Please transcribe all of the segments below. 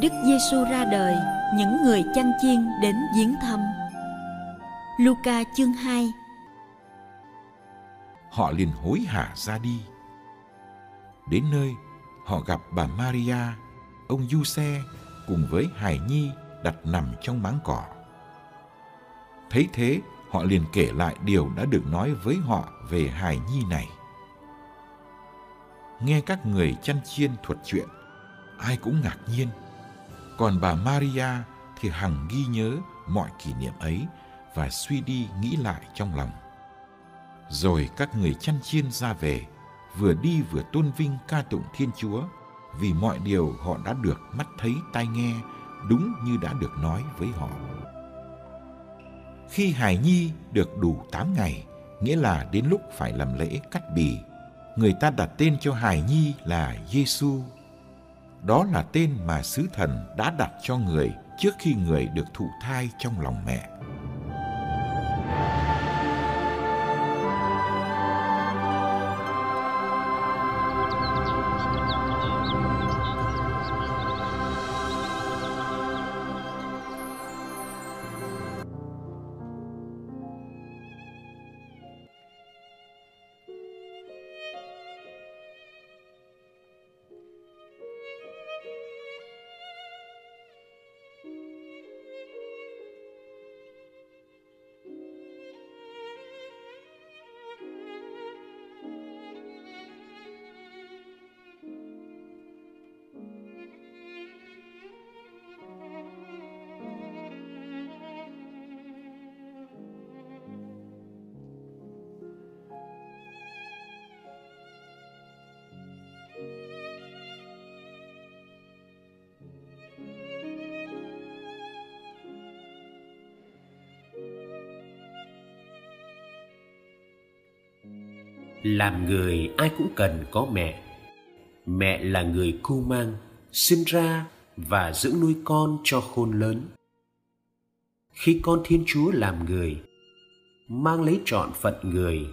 Đức Giêsu ra đời, những người chăn chiên đến viếng thăm. Luca chương 2 Họ liền hối hả ra đi. Đến nơi, họ gặp bà Maria, ông Giuse cùng với Hải Nhi đặt nằm trong máng cỏ. Thấy thế, họ liền kể lại điều đã được nói với họ về Hải Nhi này. Nghe các người chăn chiên thuật chuyện, ai cũng ngạc nhiên – còn bà Maria thì hằng ghi nhớ mọi kỷ niệm ấy và suy đi nghĩ lại trong lòng. Rồi các người chăn chiên ra về, vừa đi vừa tôn vinh ca tụng Thiên Chúa vì mọi điều họ đã được mắt thấy tai nghe đúng như đã được nói với họ. Khi Hải Nhi được đủ 8 ngày, nghĩa là đến lúc phải làm lễ cắt bì, người ta đặt tên cho Hải Nhi là Giêsu đó là tên mà sứ thần đã đặt cho người trước khi người được thụ thai trong lòng mẹ. Làm người ai cũng cần có mẹ. Mẹ là người cưu mang, sinh ra và dưỡng nuôi con cho khôn lớn. Khi con thiên chúa làm người, mang lấy trọn phận người,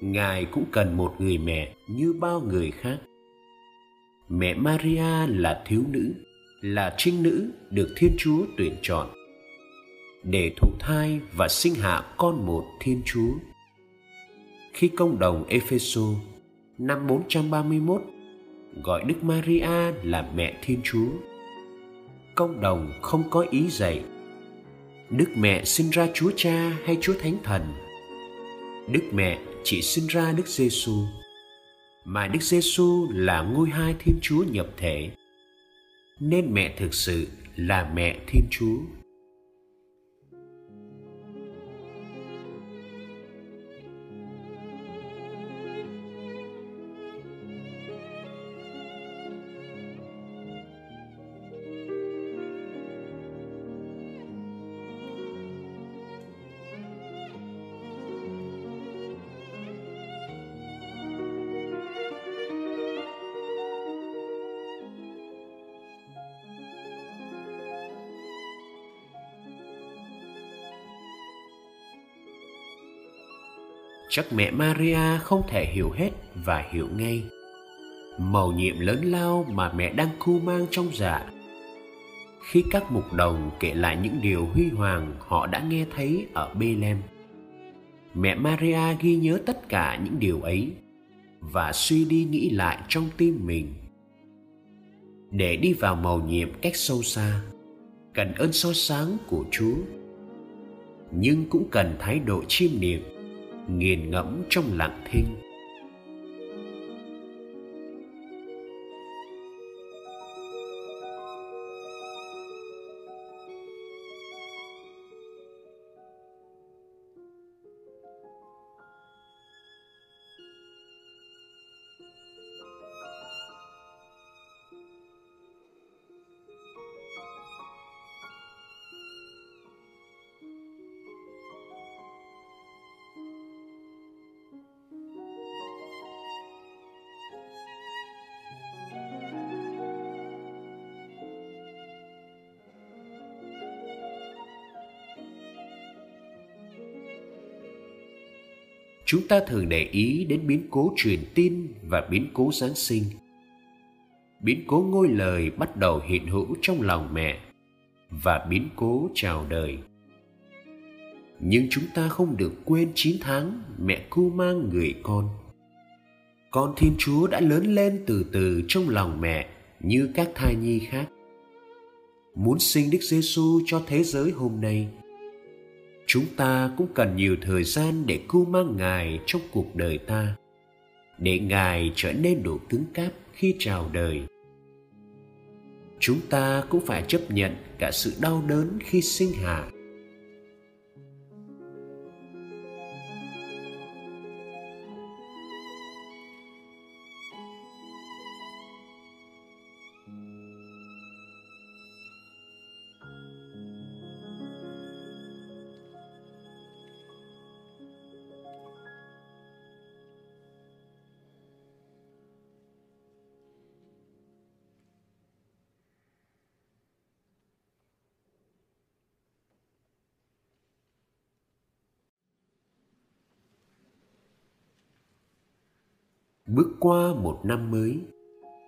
ngài cũng cần một người mẹ như bao người khác. Mẹ maria là thiếu nữ, là trinh nữ được thiên chúa tuyển chọn để thụ thai và sinh hạ con một thiên chúa khi công đồng Epheso năm 431 gọi Đức Maria là mẹ Thiên Chúa. Công đồng không có ý dạy Đức mẹ sinh ra Chúa Cha hay Chúa Thánh Thần. Đức mẹ chỉ sinh ra Đức Giêsu, mà Đức Giêsu là ngôi hai Thiên Chúa nhập thể. Nên mẹ thực sự là mẹ Thiên Chúa. Chắc mẹ Maria không thể hiểu hết và hiểu ngay. mầu nhiệm lớn lao mà mẹ đang khu mang trong dạ khi các mục đồng kể lại những điều huy hoàng họ đã nghe thấy ở Bethlehem. Mẹ Maria ghi nhớ tất cả những điều ấy và suy đi nghĩ lại trong tim mình. Để đi vào mầu nhiệm cách sâu xa, cần ơn so sáng của Chúa, nhưng cũng cần thái độ chiêm niệm, nghiền ngẫm trong lặng thinh. Chúng ta thường để ý đến biến cố truyền tin và biến cố Giáng sinh. Biến cố ngôi lời bắt đầu hiện hữu trong lòng mẹ và biến cố chào đời. Nhưng chúng ta không được quên 9 tháng mẹ cu mang người con. Con Thiên Chúa đã lớn lên từ từ trong lòng mẹ như các thai nhi khác. Muốn sinh Đức Giêsu cho thế giới hôm nay – chúng ta cũng cần nhiều thời gian để cưu mang ngài trong cuộc đời ta, để ngài trở nên đủ cứng cáp khi chào đời. Chúng ta cũng phải chấp nhận cả sự đau đớn khi sinh hạ. Bước qua một năm mới,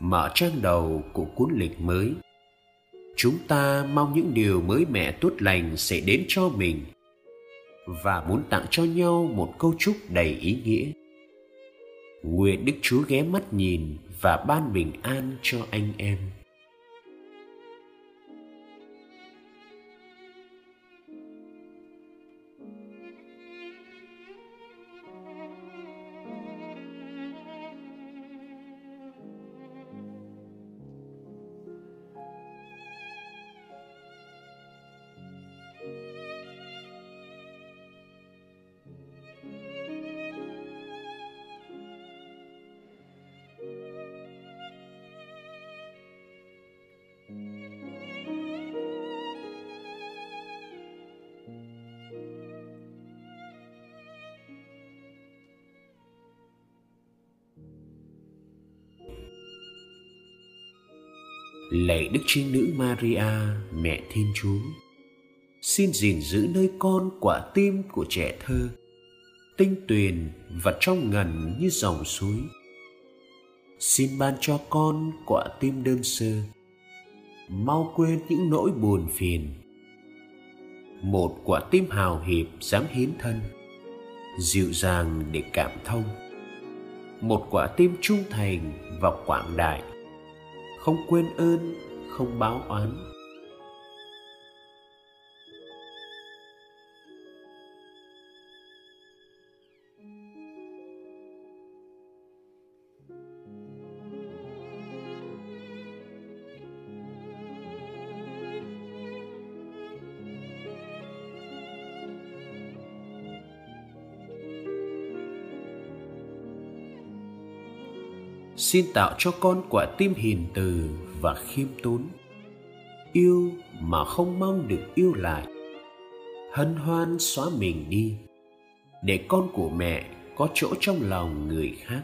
mở trang đầu của cuốn lịch mới. Chúng ta mong những điều mới mẻ tốt lành sẽ đến cho mình và muốn tặng cho nhau một câu chúc đầy ý nghĩa. Nguyện đức chúa ghé mắt nhìn và ban bình an cho anh em. Lạy đức trinh nữ maria, mẹ thiên chúa. Xin gìn giữ nơi con quả tim của trẻ thơ, tinh tuyền và trong ngần như dòng suối. Xin ban cho con quả tim đơn sơ, mau quên những nỗi buồn phiền. Một quả tim hào hiệp dám hiến thân, dịu dàng để cảm thông. Một quả tim trung thành và quảng đại không quên ơn không báo oán. Xin tạo cho con quả tim hiền từ và khiêm tốn. Yêu mà không mong được yêu lại. Hân hoan xóa mình đi, để con của mẹ có chỗ trong lòng người khác.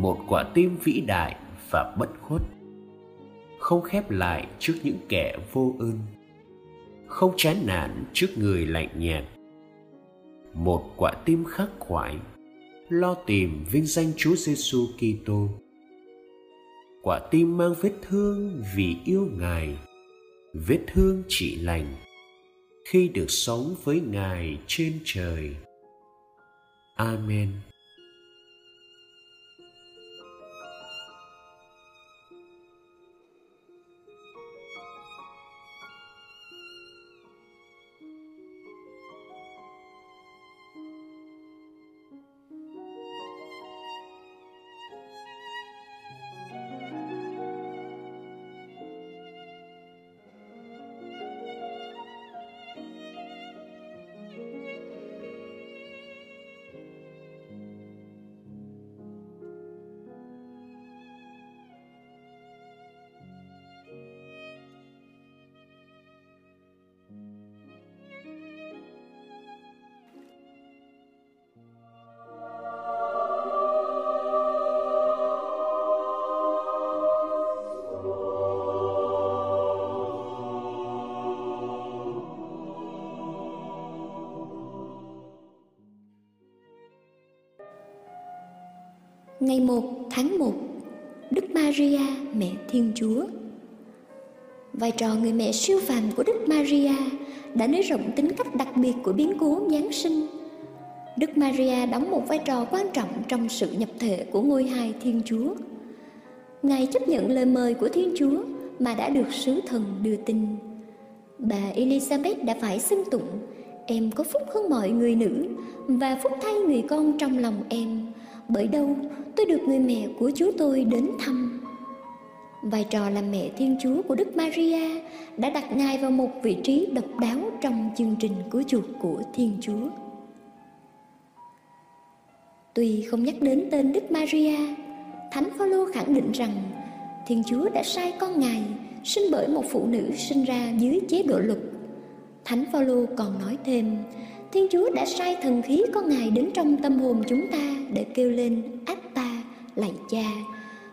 Một quả tim vĩ đại và bất khuất không khép lại trước những kẻ vô ơn không chán nản trước người lạnh nhạt một quả tim khắc khoải lo tìm vinh danh Chúa Giêsu Kitô. Quả tim mang vết thương vì yêu Ngài, vết thương trị lành khi được sống với Ngài trên trời. Amen. Ngày 1 tháng 1 Đức Maria, Mẹ Thiên Chúa Vai trò người mẹ siêu phàm của Đức Maria đã nới rộng tính cách đặc biệt của biến cố Giáng sinh. Đức Maria đóng một vai trò quan trọng trong sự nhập thể của ngôi hài Thiên Chúa. Ngài chấp nhận lời mời của Thiên Chúa mà đã được sứ thần đưa tin. Bà Elizabeth đã phải xưng tụng, Em có phúc hơn mọi người nữ Và phúc thay người con trong lòng em bởi đâu tôi được người mẹ của Chúa tôi đến thăm. Vai trò làm mẹ Thiên Chúa của Đức Maria đã đặt Ngài vào một vị trí độc đáo trong chương trình cứu chuộc của Thiên Chúa. Tuy không nhắc đến tên Đức Maria, Thánh Phaolô khẳng định rằng Thiên Chúa đã sai con Ngài sinh bởi một phụ nữ sinh ra dưới chế độ luật. Thánh Phaolô còn nói thêm, Thiên Chúa đã sai thần khí con Ngài đến trong tâm hồn chúng ta để kêu lên "Áp ta, lạy cha,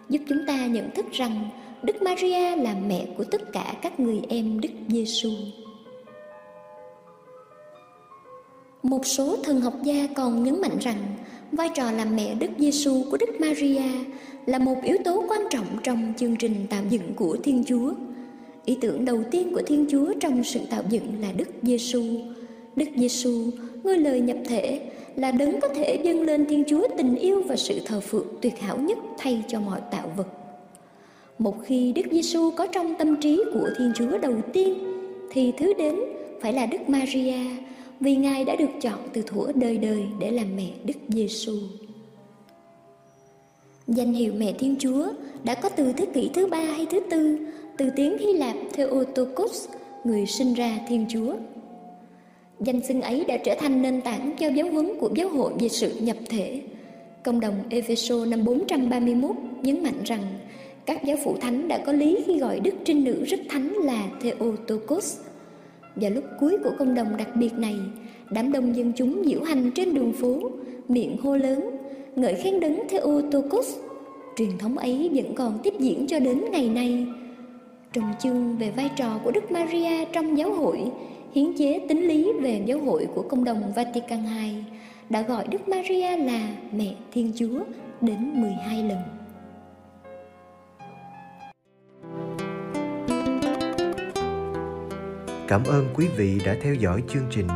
giúp chúng ta nhận thức rằng Đức Maria là mẹ của tất cả các người em Đức Giêsu. Một số thần học gia còn nhấn mạnh rằng vai trò làm mẹ Đức Giêsu của Đức Maria là một yếu tố quan trọng trong chương trình tạo dựng của Thiên Chúa. Ý tưởng đầu tiên của Thiên Chúa trong sự tạo dựng là Đức Giêsu. Đức Giêsu, ngôi lời nhập thể, là đấng có thể dâng lên Thiên Chúa tình yêu và sự thờ phượng tuyệt hảo nhất thay cho mọi tạo vật. Một khi Đức Giêsu có trong tâm trí của Thiên Chúa đầu tiên, thì thứ đến phải là Đức Maria, vì Ngài đã được chọn từ thuở đời đời để làm mẹ Đức Giêsu. Danh hiệu mẹ Thiên Chúa đã có từ thế kỷ thứ ba hay thứ tư, từ tiếng Hy Lạp Theotokos, người sinh ra Thiên Chúa Danh xưng ấy đã trở thành nền tảng cho giáo huấn của giáo hội về sự nhập thể. Công đồng Epheso năm 431 nhấn mạnh rằng các giáo phụ thánh đã có lý khi gọi đức trinh nữ rất thánh là Theotokos. Vào lúc cuối của công đồng đặc biệt này, đám đông dân chúng diễu hành trên đường phố, miệng hô lớn, ngợi khen đấng Theotokos. Truyền thống ấy vẫn còn tiếp diễn cho đến ngày nay. Trong chương về vai trò của Đức Maria trong giáo hội, hiến chế tính lý về giáo hội của công đồng Vatican II đã gọi Đức Maria là Mẹ Thiên Chúa đến 12 lần. Cảm ơn quý vị đã theo dõi chương trình.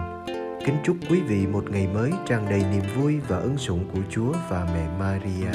Kính chúc quý vị một ngày mới tràn đầy niềm vui và ân sủng của Chúa và mẹ Maria.